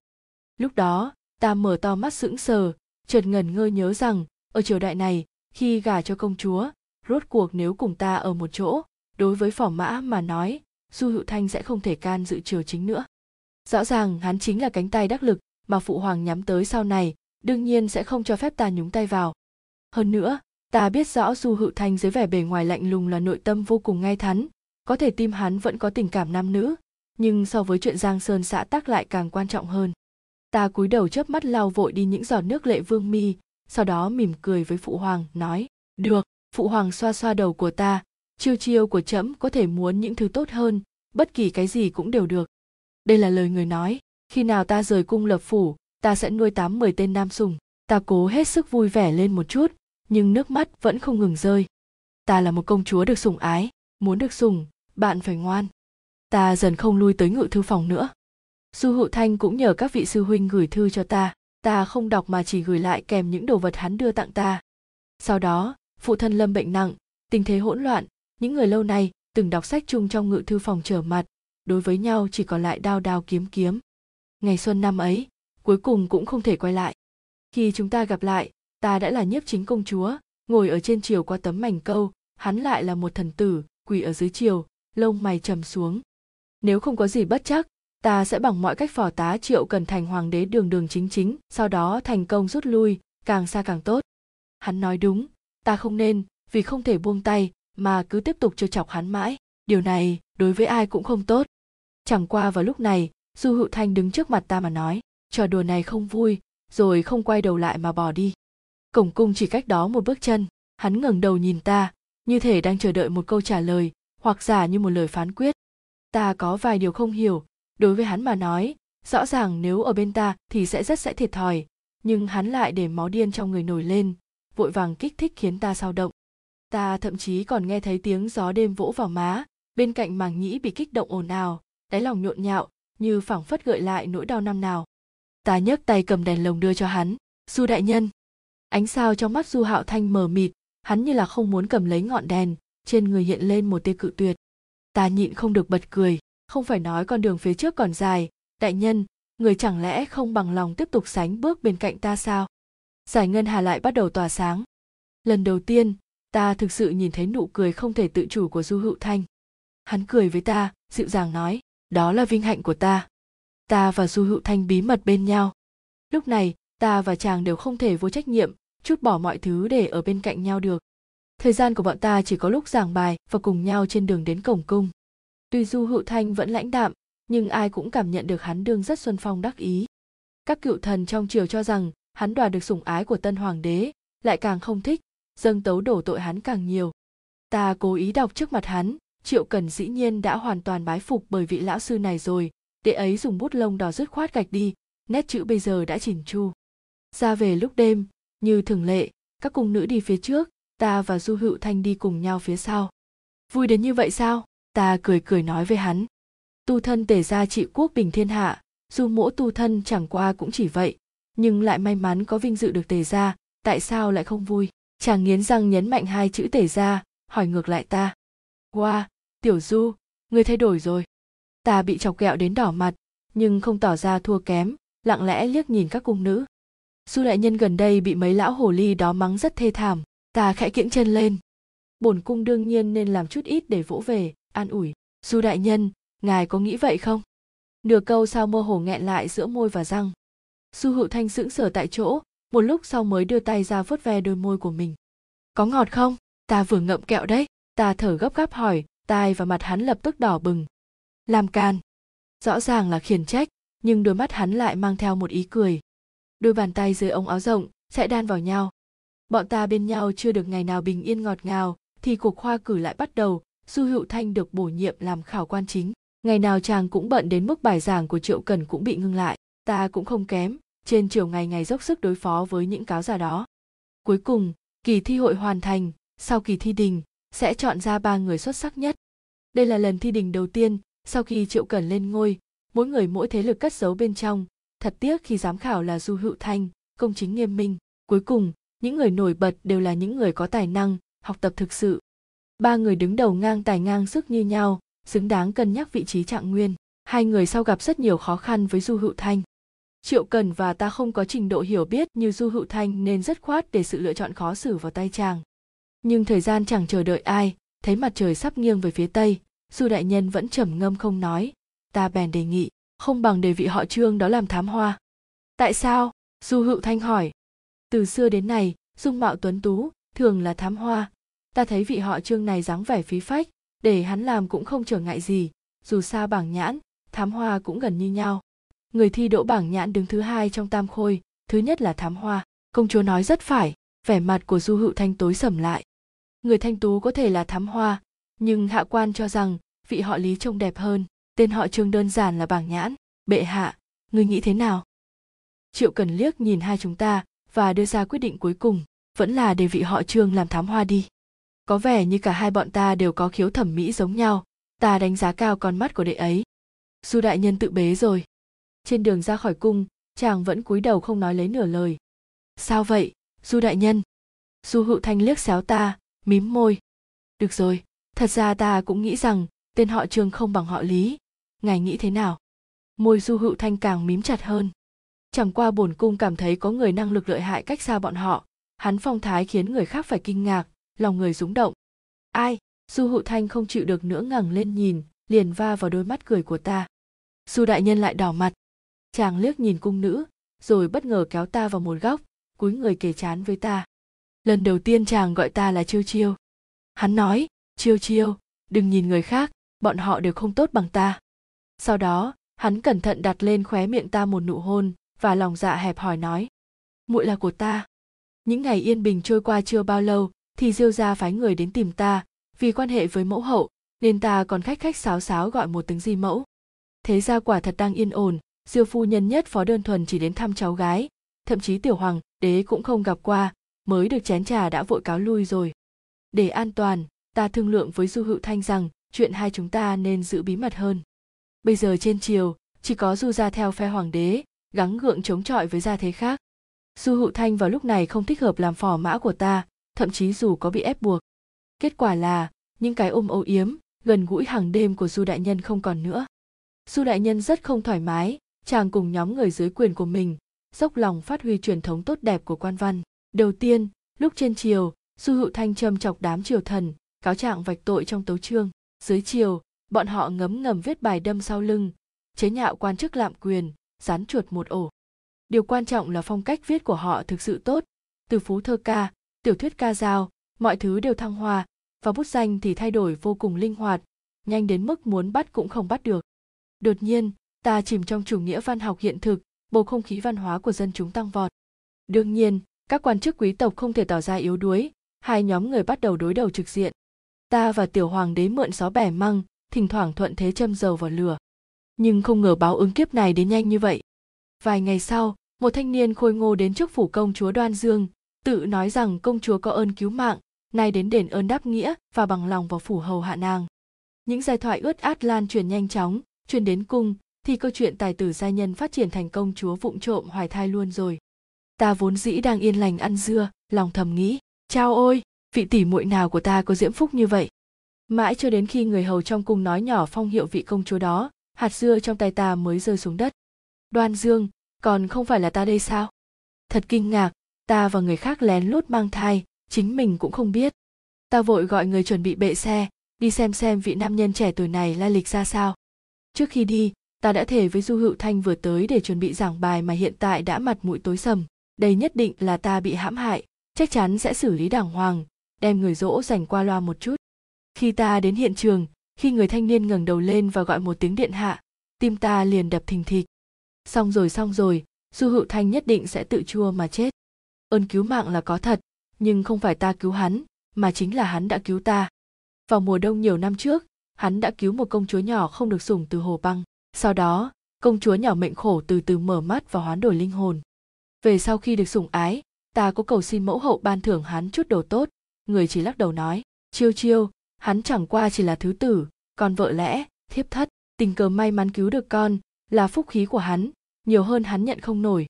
lúc đó, ta mở to mắt sững sờ, chợt ngẩn ngơ nhớ rằng, ở triều đại này, khi gả cho công chúa, rốt cuộc nếu cùng ta ở một chỗ, đối với phỏ mã mà nói, du hữu thanh sẽ không thể can dự triều chính nữa. Rõ ràng hắn chính là cánh tay đắc lực mà phụ hoàng nhắm tới sau này, đương nhiên sẽ không cho phép ta nhúng tay vào. Hơn nữa, ta biết rõ du hữu thanh dưới vẻ bề ngoài lạnh lùng là nội tâm vô cùng ngay thắn, có thể tim hắn vẫn có tình cảm nam nữ, nhưng so với chuyện giang sơn xã tắc lại càng quan trọng hơn ta cúi đầu chớp mắt lau vội đi những giọt nước lệ vương mi, sau đó mỉm cười với phụ hoàng, nói, được, phụ hoàng xoa xoa đầu của ta, chiêu chiêu của trẫm có thể muốn những thứ tốt hơn, bất kỳ cái gì cũng đều được. Đây là lời người nói, khi nào ta rời cung lập phủ, ta sẽ nuôi tám mười tên nam sùng ta cố hết sức vui vẻ lên một chút, nhưng nước mắt vẫn không ngừng rơi. Ta là một công chúa được sủng ái, muốn được sủng, bạn phải ngoan. Ta dần không lui tới ngự thư phòng nữa. Sư hữu thanh cũng nhờ các vị sư huynh gửi thư cho ta ta không đọc mà chỉ gửi lại kèm những đồ vật hắn đưa tặng ta. Sau đó, phụ thân lâm bệnh nặng, tình thế hỗn loạn, những người lâu nay từng đọc sách chung trong ngự thư phòng trở mặt, đối với nhau chỉ còn lại đao đao kiếm kiếm. Ngày xuân năm ấy, cuối cùng cũng không thể quay lại. Khi chúng ta gặp lại, ta đã là nhiếp chính công chúa, ngồi ở trên triều qua tấm mảnh câu, hắn lại là một thần tử, quỳ ở dưới triều, lông mày trầm xuống. Nếu không có gì bất chắc ta sẽ bằng mọi cách phò tá triệu cần thành hoàng đế đường đường chính chính, sau đó thành công rút lui, càng xa càng tốt. Hắn nói đúng, ta không nên, vì không thể buông tay, mà cứ tiếp tục trêu chọc hắn mãi. Điều này, đối với ai cũng không tốt. Chẳng qua vào lúc này, du hữu thanh đứng trước mặt ta mà nói, trò đùa này không vui, rồi không quay đầu lại mà bỏ đi. Cổng cung chỉ cách đó một bước chân, hắn ngẩng đầu nhìn ta, như thể đang chờ đợi một câu trả lời, hoặc giả như một lời phán quyết. Ta có vài điều không hiểu đối với hắn mà nói, rõ ràng nếu ở bên ta thì sẽ rất sẽ thiệt thòi, nhưng hắn lại để máu điên trong người nổi lên, vội vàng kích thích khiến ta sao động. Ta thậm chí còn nghe thấy tiếng gió đêm vỗ vào má, bên cạnh màng nhĩ bị kích động ồn ào, đáy lòng nhộn nhạo, như phảng phất gợi lại nỗi đau năm nào. Ta nhấc tay cầm đèn lồng đưa cho hắn du đại nhân. Ánh sao trong mắt du hạo thanh mờ mịt, hắn như là không muốn cầm lấy ngọn đèn, trên người hiện lên một tia cự tuyệt. Ta nhịn không được bật cười không phải nói con đường phía trước còn dài. Đại nhân, người chẳng lẽ không bằng lòng tiếp tục sánh bước bên cạnh ta sao? Giải ngân hà lại bắt đầu tỏa sáng. Lần đầu tiên, ta thực sự nhìn thấy nụ cười không thể tự chủ của du hữu thanh. Hắn cười với ta, dịu dàng nói, đó là vinh hạnh của ta. Ta và du hữu thanh bí mật bên nhau. Lúc này, ta và chàng đều không thể vô trách nhiệm, chút bỏ mọi thứ để ở bên cạnh nhau được. Thời gian của bọn ta chỉ có lúc giảng bài và cùng nhau trên đường đến cổng cung tuy du hữu thanh vẫn lãnh đạm, nhưng ai cũng cảm nhận được hắn đương rất xuân phong đắc ý. Các cựu thần trong triều cho rằng hắn đoạt được sủng ái của tân hoàng đế, lại càng không thích, dâng tấu đổ tội hắn càng nhiều. Ta cố ý đọc trước mặt hắn, triệu cần dĩ nhiên đã hoàn toàn bái phục bởi vị lão sư này rồi đệ ấy dùng bút lông đỏ dứt khoát gạch đi, nét chữ bây giờ đã chỉnh chu. Ra về lúc đêm, như thường lệ, các cung nữ đi phía trước, ta và du hữu thanh đi cùng nhau phía sau. Vui đến như vậy sao? Ta cười cười nói với hắn. Tu thân tể ra trị quốc bình thiên hạ, dù mỗi tu thân chẳng qua cũng chỉ vậy, nhưng lại may mắn có vinh dự được tề ra tại sao lại không vui? Chàng nghiến răng nhấn mạnh hai chữ tề ra hỏi ngược lại ta. Wow tiểu du người thay đổi rồi. Ta bị chọc ghẹo đến đỏ mặt, nhưng không tỏ ra thua kém, lặng lẽ liếc nhìn các cung nữ. Du đại nhân gần đây bị mấy lão hồ ly đó mắng rất thê thảm, ta khẽ kiễng chân lên. Bổn cung đương nhiên nên làm chút ít để vỗ về an ủi du đại nhân, ngài có nghĩ vậy không? Nửa câu sao mơ hồ nghẹn lại giữa môi và răng. Du hữu thanh sững sờ tại chỗ, một lúc sau mới đưa tay ra vuốt ve đôi môi của mình. Có ngọt không? Ta vừa ngậm kẹo đấy. Ta thở gấp gáp hỏi, tai và mặt hắn lập tức đỏ bừng. Làm can rõ ràng là khiển trách, nhưng đôi mắt hắn lại mang theo một ý cười. Đôi bàn tay dưới ống áo rộng sẽ đan vào nhau. Bọn ta bên nhau chưa được ngày nào bình yên ngọt ngào thì cuộc khoa cử lại bắt đầu du hữu thanh được bổ nhiệm làm khảo quan chính. Ngày nào chàng cũng bận đến mức bài giảng của triệu cần cũng bị ngưng lại. Ta cũng không kém, trên chiều ngày ngày dốc sức đối phó với những cáo giả đó. Cuối cùng, kỳ thi hội hoàn thành, sau kỳ thi đình, sẽ chọn ra ba người xuất sắc nhất. Đây là lần thi đình đầu tiên, sau khi triệu cần lên ngôi, mỗi người mỗi thế lực cất giấu bên trong. Thật tiếc khi giám khảo là du hữu thanh, công chính nghiêm minh. Cuối cùng, những người nổi bật đều là những người có tài năng, học tập thực sự ba người đứng đầu ngang tài ngang sức như nhau, xứng đáng cân nhắc vị trí trạng nguyên. Hai người sau gặp rất nhiều khó khăn với du hữu thanh. Triệu cần và ta không có trình độ hiểu biết như du hữu thanh nên rất khoát để sự lựa chọn khó xử vào tay chàng. Nhưng thời gian chẳng chờ đợi ai, thấy mặt trời sắp nghiêng về phía tây, du đại nhân vẫn trầm ngâm không nói. Ta bèn đề nghị, không bằng để vị họ trương đó làm thám hoa. Tại sao? Du hữu thanh hỏi. Từ xưa đến nay, dung mạo tuấn tú, thường là thám hoa ta thấy vị họ trương này dáng vẻ phí phách, để hắn làm cũng không trở ngại gì. Dù sao bảng nhãn, thám hoa cũng gần như nhau. Người thi đỗ bảng nhãn đứng thứ hai trong tam khôi, thứ nhất là thám hoa. Công chúa nói rất phải, vẻ mặt của du hữu thanh tối sầm lại. Người thanh tú có thể là thám hoa, nhưng hạ quan cho rằng vị họ lý trông đẹp hơn. Tên họ trương đơn giản là bảng nhãn. Bệ hạ người nghĩ thế nào? Triệu cần liếc nhìn hai chúng ta và đưa ra quyết định cuối cùng. Vẫn là để vị họ trương làm thám hoa đi có vẻ như cả hai bọn ta đều có khiếu thẩm mỹ giống nhau. Ta đánh giá cao con mắt của đệ ấy. Du đại nhân tự bế rồi. Trên đường ra khỏi cung, chàng vẫn cúi đầu không nói lấy nửa lời. Sao vậy du đại nhân? Du hữu thanh liếc xéo ta, mím môi. Được rồi, thật ra ta cũng nghĩ rằng tên họ trương không bằng họ lý. Ngài nghĩ thế nào? Môi du hữu thanh càng mím chặt hơn. Chẳng qua bổn cung cảm thấy có người năng lực lợi hại cách xa bọn họ. Hắn phong thái khiến người khác phải kinh ngạc lòng người rúng động. Ai? Du hữu thanh không chịu được nữa ngẩng lên nhìn, liền va vào đôi mắt cười của ta. Du đại nhân lại đỏ mặt. Chàng liếc nhìn cung nữ, rồi bất ngờ kéo ta vào một góc, cúi người kề chán với ta. Lần đầu tiên chàng gọi ta là chiêu chiêu. Hắn nói, chiêu chiêu, đừng nhìn người khác, bọn họ đều không tốt bằng ta. Sau đó, hắn cẩn thận đặt lên khóe miệng ta một nụ hôn, và lòng dạ hẹp hỏi nói, muội là của ta. Những ngày yên bình trôi qua chưa bao lâu thì diêu gia phái người đến tìm ta, vì quan hệ với mẫu hậu, nên ta còn khách khách sáo sáo gọi một tiếng di mẫu. Thế ra quả thật đang yên ổn, diêu phu nhân nhất phó đơn thuần chỉ đến thăm cháu gái, thậm chí tiểu hoàng, đế cũng không gặp qua, mới được chén trà đã vội cáo lui rồi. Để an toàn, ta thương lượng với du hữu thanh rằng, chuyện hai chúng ta nên giữ bí mật hơn. Bây giờ trên triều, chỉ có du gia theo phe hoàng đế, gắng gượng chống chọi với gia thế khác. Du hữu thanh vào lúc này không thích hợp làm phò mã của ta thậm chí dù có bị ép buộc. Kết quả là, những cái ôm âu yếm, gần gũi hàng đêm của du đại nhân không còn nữa. Du đại nhân rất không thoải mái, chàng cùng nhóm người dưới quyền của mình, dốc lòng phát huy truyền thống tốt đẹp của quan văn. Đầu tiên, lúc trên triều, du hữu thanh châm chọc đám triều thần, cáo trạng vạch tội trong tấu chương dưới triều, bọn họ ngấm ngầm viết bài đâm sau lưng, chế nhạo quan chức lạm quyền rán chuột một ổ. Điều quan trọng là phong cách viết của họ thực sự tốt. Từ phú thơ ca tiểu thuyết ca dao, mọi thứ đều thăng hoa, và bút danh thì thay đổi vô cùng linh hoạt, nhanh đến mức muốn bắt cũng không bắt được. Đột nhiên, ta chìm trong chủ nghĩa văn học hiện thực, bầu không khí văn hóa của dân chúng tăng vọt. Đương nhiên, các quan chức quý tộc không thể tỏ ra yếu đuối, hai nhóm người bắt đầu đối đầu trực diện. Ta và tiểu hoàng đế mượn gió bẻ măng, thỉnh thoảng thuận thế châm dầu vào lửa. Nhưng không ngờ báo ứng kiếp này đến nhanh như vậy. Vài ngày sau, một thanh niên khôi ngô đến trước phủ công chúa đoan dương tự nói rằng công chúa có ơn cứu mạng, nay đến đền ơn đáp nghĩa và bằng lòng vào phủ hầu hạ nàng. Những giai thoại ướt át lan truyền nhanh chóng, truyền đến cung, thì câu chuyện tài tử gia nhân phát triển thành công chúa vụng trộm hoài thai luôn rồi. Ta vốn dĩ đang yên lành ăn dưa, lòng thầm nghĩ, chao ôi, vị tỷ muội nào của ta có diễm phúc như vậy? Mãi cho đến khi người hầu trong cung nói nhỏ phong hiệu vị công chúa đó, hạt dưa trong tay ta mới rơi xuống đất. Đoan dương, còn không phải là ta đây sao? Thật kinh ngạc ta và người khác lén lút mang thai, chính mình cũng không biết. Ta vội gọi người chuẩn bị bệ xe, đi xem xem vị nam nhân trẻ tuổi này lai lịch ra sao. Trước khi đi, ta đã thề với du hữu thanh vừa tới để chuẩn bị giảng bài mà hiện tại đã mặt mũi tối sầm. Đây nhất định là ta bị hãm hại, chắc chắn sẽ xử lý đàng hoàng, đem người dỗ dành qua loa một chút. Khi ta đến hiện trường, khi người thanh niên ngẩng đầu lên và gọi một tiếng điện hạ, tim ta liền đập thình thịch. Xong rồi xong rồi, du hữu thanh nhất định sẽ tự chua mà chết ơn cứu mạng là có thật, nhưng không phải ta cứu hắn, mà chính là hắn đã cứu ta. Vào mùa đông nhiều năm trước, hắn đã cứu một công chúa nhỏ không được sủng từ hồ băng. Sau đó, công chúa nhỏ mệnh khổ từ từ mở mắt và hoán đổi linh hồn. Về sau khi được sủng ái, ta có cầu xin mẫu hậu ban thưởng hắn chút đồ tốt. Người chỉ lắc đầu nói, chiêu chiêu, hắn chẳng qua chỉ là thứ tử, còn vợ lẽ, thiếp thất. Tình cờ may mắn cứu được con là phúc khí của hắn, nhiều hơn hắn nhận không nổi.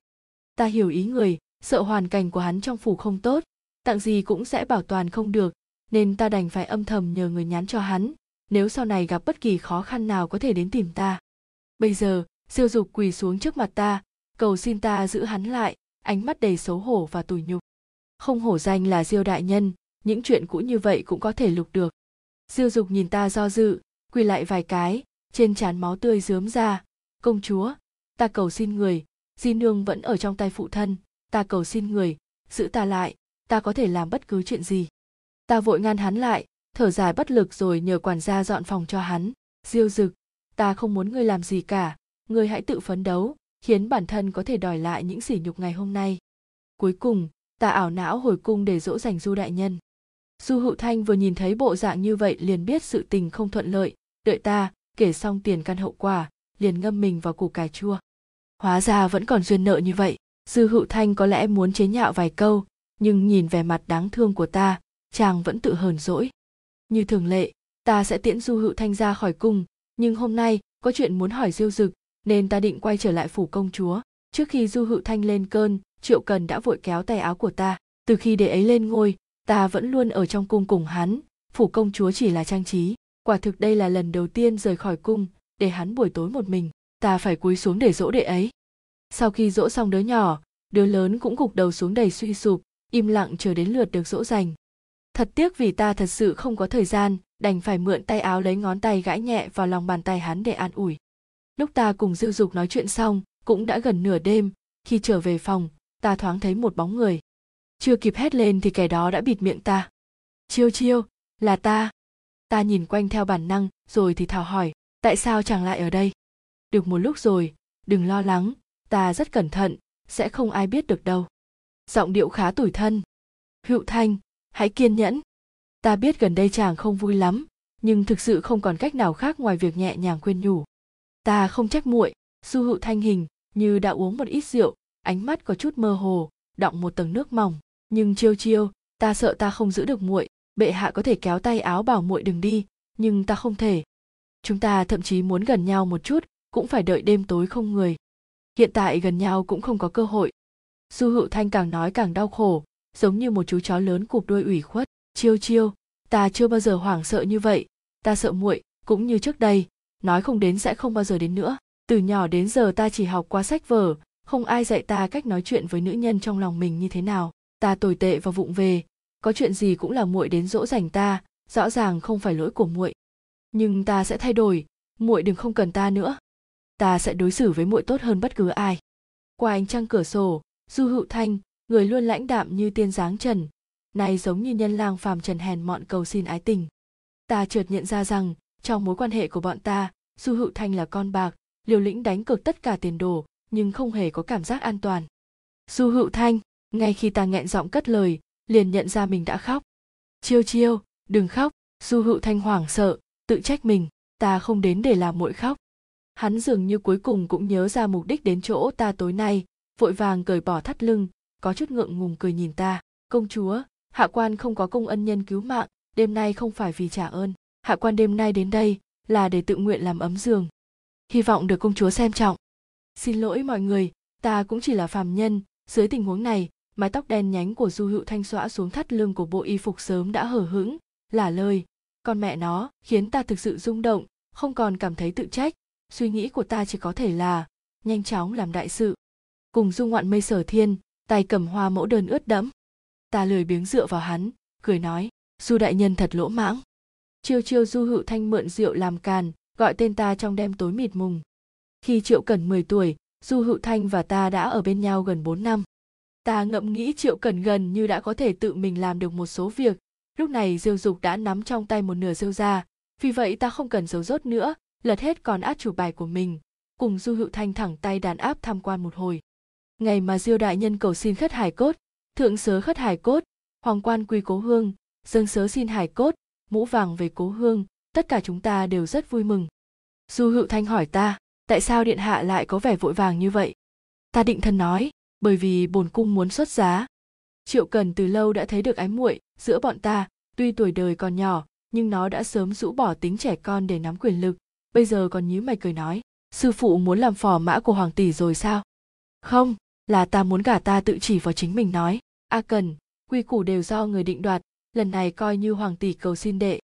Ta hiểu ý người sợ hoàn cảnh của hắn trong phủ không tốt tặng gì cũng sẽ bảo toàn không được, nên ta đành phải âm thầm nhờ người nhắn cho hắn, nếu sau này gặp bất kỳ khó khăn nào có thể đến tìm ta. Bây giờ, siêu dục quỳ xuống trước mặt ta, cầu xin ta giữ hắn lại, ánh mắt đầy xấu hổ và tủi nhục. Không hổ danh là diêu đại nhân, những chuyện cũ như vậy cũng có thể lục được. Diêu dục nhìn ta do dự, quỳ lại vài cái, trên trán máu tươi rớm ra. Công chúa, ta cầu xin người, di nương vẫn ở trong tay phụ thân ta cầu xin người, giữ ta lại, ta có thể làm bất cứ chuyện gì. Ta vội ngăn hắn lại, thở dài bất lực rồi nhờ quản gia dọn phòng cho hắn. Diêu dực, ta không muốn ngươi làm gì cả, ngươi hãy tự phấn đấu, khiến bản thân có thể đòi lại những sỉ nhục ngày hôm nay. Cuối cùng, ta ảo não hồi cung để dỗ dành du đại nhân. Du hữu thanh vừa nhìn thấy bộ dạng như vậy liền biết sự tình không thuận lợi. Đợi ta, kể xong tiền căn hậu quả, liền ngâm mình vào củ cà chua. Hóa ra vẫn còn duyên nợ như vậy dư hữu thanh có lẽ muốn chế nhạo vài câu, nhưng nhìn vẻ mặt đáng thương của ta, chàng vẫn tự hờn dỗi. Như thường lệ, ta sẽ tiễn du hữu thanh ra khỏi cung, nhưng hôm nay có chuyện muốn hỏi diêu dực, nên ta định quay trở lại phủ công chúa. Trước khi du hữu thanh lên cơn, triệu cần đã vội kéo tay áo của ta. Từ khi để ấy lên ngôi, ta vẫn luôn ở trong cung cùng hắn. Phủ công chúa chỉ là trang trí. Quả thực đây là lần đầu tiên rời khỏi cung, để hắn buổi tối một mình. Ta phải cúi xuống để dỗ đệ ấy sau khi dỗ xong đứa nhỏ, đứa lớn cũng gục đầu xuống đầy suy sụp, im lặng chờ đến lượt được dỗ dành. Thật tiếc vì ta thật sự không có thời gian, đành phải mượn tay áo lấy ngón tay gãi nhẹ vào lòng bàn tay hắn để an ủi. Lúc ta cùng dư dục nói chuyện xong, cũng đã gần nửa đêm, khi trở về phòng, ta thoáng thấy một bóng người. Chưa kịp hét lên thì kẻ đó đã bịt miệng ta. Chiêu chiêu, là ta. Ta nhìn quanh theo bản năng, rồi thì thào hỏi, tại sao chàng lại ở đây? Được một lúc rồi, đừng lo lắng ta rất cẩn thận, sẽ không ai biết được đâu. Giọng điệu khá tủi thân. Hữu thanh, hãy kiên nhẫn. Ta biết gần đây chàng không vui lắm, nhưng thực sự không còn cách nào khác ngoài việc nhẹ nhàng khuyên nhủ. Ta không trách muội du hữu thanh hình như đã uống một ít rượu, ánh mắt có chút mơ hồ, đọng một tầng nước mỏng. Nhưng chiêu chiêu, ta sợ ta không giữ được muội, bệ hạ có thể kéo tay áo bảo muội đừng đi, nhưng ta không thể. Chúng ta thậm chí muốn gần nhau một chút, cũng phải đợi đêm tối không người hiện tại gần nhau cũng không có cơ hội. Du hữu thanh càng nói càng đau khổ, giống như một chú chó lớn cụp đuôi ủy khuất. Chiêu chiêu, ta chưa bao giờ hoảng sợ như vậy. Ta sợ muội, cũng như trước đây, nói không đến sẽ không bao giờ đến nữa. Từ nhỏ đến giờ ta chỉ học qua sách vở, không ai dạy ta cách nói chuyện với nữ nhân trong lòng mình như thế nào. Ta tồi tệ và vụng về, có chuyện gì cũng là muội đến dỗ dành ta, rõ ràng không phải lỗi của muội. Nhưng ta sẽ thay đổi, muội đừng không cần ta nữa ta sẽ đối xử với muội tốt hơn bất cứ ai. Qua ánh trăng cửa sổ, du hữu thanh, người luôn lãnh đạm như tiên dáng trần, nay giống như nhân lang phàm trần hèn mọn cầu xin ái tình. Ta chợt nhận ra rằng, trong mối quan hệ của bọn ta, du hữu thanh là con bạc, liều lĩnh đánh cược tất cả tiền đồ, nhưng không hề có cảm giác an toàn. Du hữu thanh, ngay khi ta nghẹn giọng cất lời, liền nhận ra mình đã khóc. Chiêu chiêu, đừng khóc, du hữu thanh hoảng sợ, tự trách mình, ta không đến để làm muội khóc hắn dường như cuối cùng cũng nhớ ra mục đích đến chỗ ta tối nay, vội vàng cởi bỏ thắt lưng, có chút ngượng ngùng cười nhìn ta. Công chúa, hạ quan không có công ân nhân cứu mạng, đêm nay không phải vì trả ơn. Hạ quan đêm nay đến đây là để tự nguyện làm ấm giường. Hy vọng được công chúa xem trọng. Xin lỗi mọi người, ta cũng chỉ là phàm nhân, dưới tình huống này, mái tóc đen nhánh của du hữu thanh xõa xuống thắt lưng của bộ y phục sớm đã hở hững, là lời. Con mẹ nó, khiến ta thực sự rung động, không còn cảm thấy tự trách suy nghĩ của ta chỉ có thể là nhanh chóng làm đại sự. Cùng du ngoạn mây sở thiên, tay cầm hoa mẫu đơn ướt đẫm. Ta lười biếng dựa vào hắn, cười nói, du đại nhân thật lỗ mãng. Chiêu chiêu du hữu thanh mượn rượu làm càn, gọi tên ta trong đêm tối mịt mùng. Khi triệu cần 10 tuổi, du hữu thanh và ta đã ở bên nhau gần 4 năm. Ta ngẫm nghĩ triệu cần gần như đã có thể tự mình làm được một số việc. Lúc này diêu dục đã nắm trong tay một nửa diêu ra, vì vậy ta không cần giấu rốt nữa lật hết còn át chủ bài của mình, cùng du hữu thanh thẳng tay đàn áp tham quan một hồi. Ngày mà diêu đại nhân cầu xin khất hải cốt, thượng sớ khất hải cốt, hoàng quan quy cố hương dâng sớ xin hải cốt, mũ vàng về cố hương, tất cả chúng ta đều rất vui mừng. Du hữu thanh hỏi ta, tại sao điện hạ lại có vẻ vội vàng như vậy? Ta định thân nói, bởi vì bổn cung muốn xuất giá. Triệu cần từ lâu đã thấy được ái muội giữa bọn ta, tuy tuổi đời còn nhỏ, nhưng nó đã sớm rũ bỏ tính trẻ con để nắm quyền lực bây giờ còn nhíu mày cười nói, sư phụ muốn làm phò mã của hoàng tỷ rồi sao? Không, là ta muốn gả ta tự chỉ vào chính mình nói. A cần, quy củ đều do người định đoạt, lần này coi như hoàng tỷ cầu xin đệ.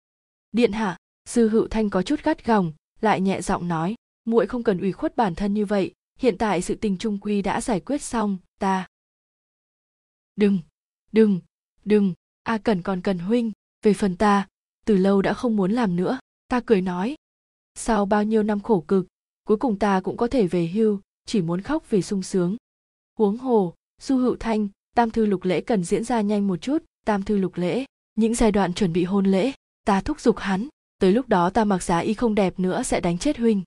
Điện hạ, sư hữu thanh có chút gắt gỏng, lại nhẹ giọng nói, muội không cần ủy khuất bản thân như vậy, hiện tại sự tình trung quy đã giải quyết xong, ta. Đừng đừng đừng, a cần còn cần huynh, về phần ta, từ lâu đã không muốn làm nữa, ta cười nói sau bao nhiêu năm khổ cực, cuối cùng ta cũng có thể về hưu, chỉ muốn khóc vì sung sướng. Huống hồ du hữu thanh, tam thư lục lễ cần diễn ra nhanh một chút, tam thư lục lễ, những giai đoạn chuẩn bị hôn lễ, ta thúc giục hắn, tới lúc đó ta mặc giá y không đẹp nữa sẽ đánh chết huynh.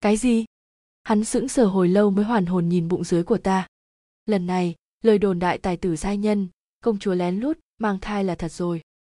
Cái gì? Hắn sững sờ hồi lâu mới hoàn hồn nhìn bụng dưới của ta. Lần này, lời đồn đại tài tử giai nhân, công chúa lén lút, mang thai là thật rồi.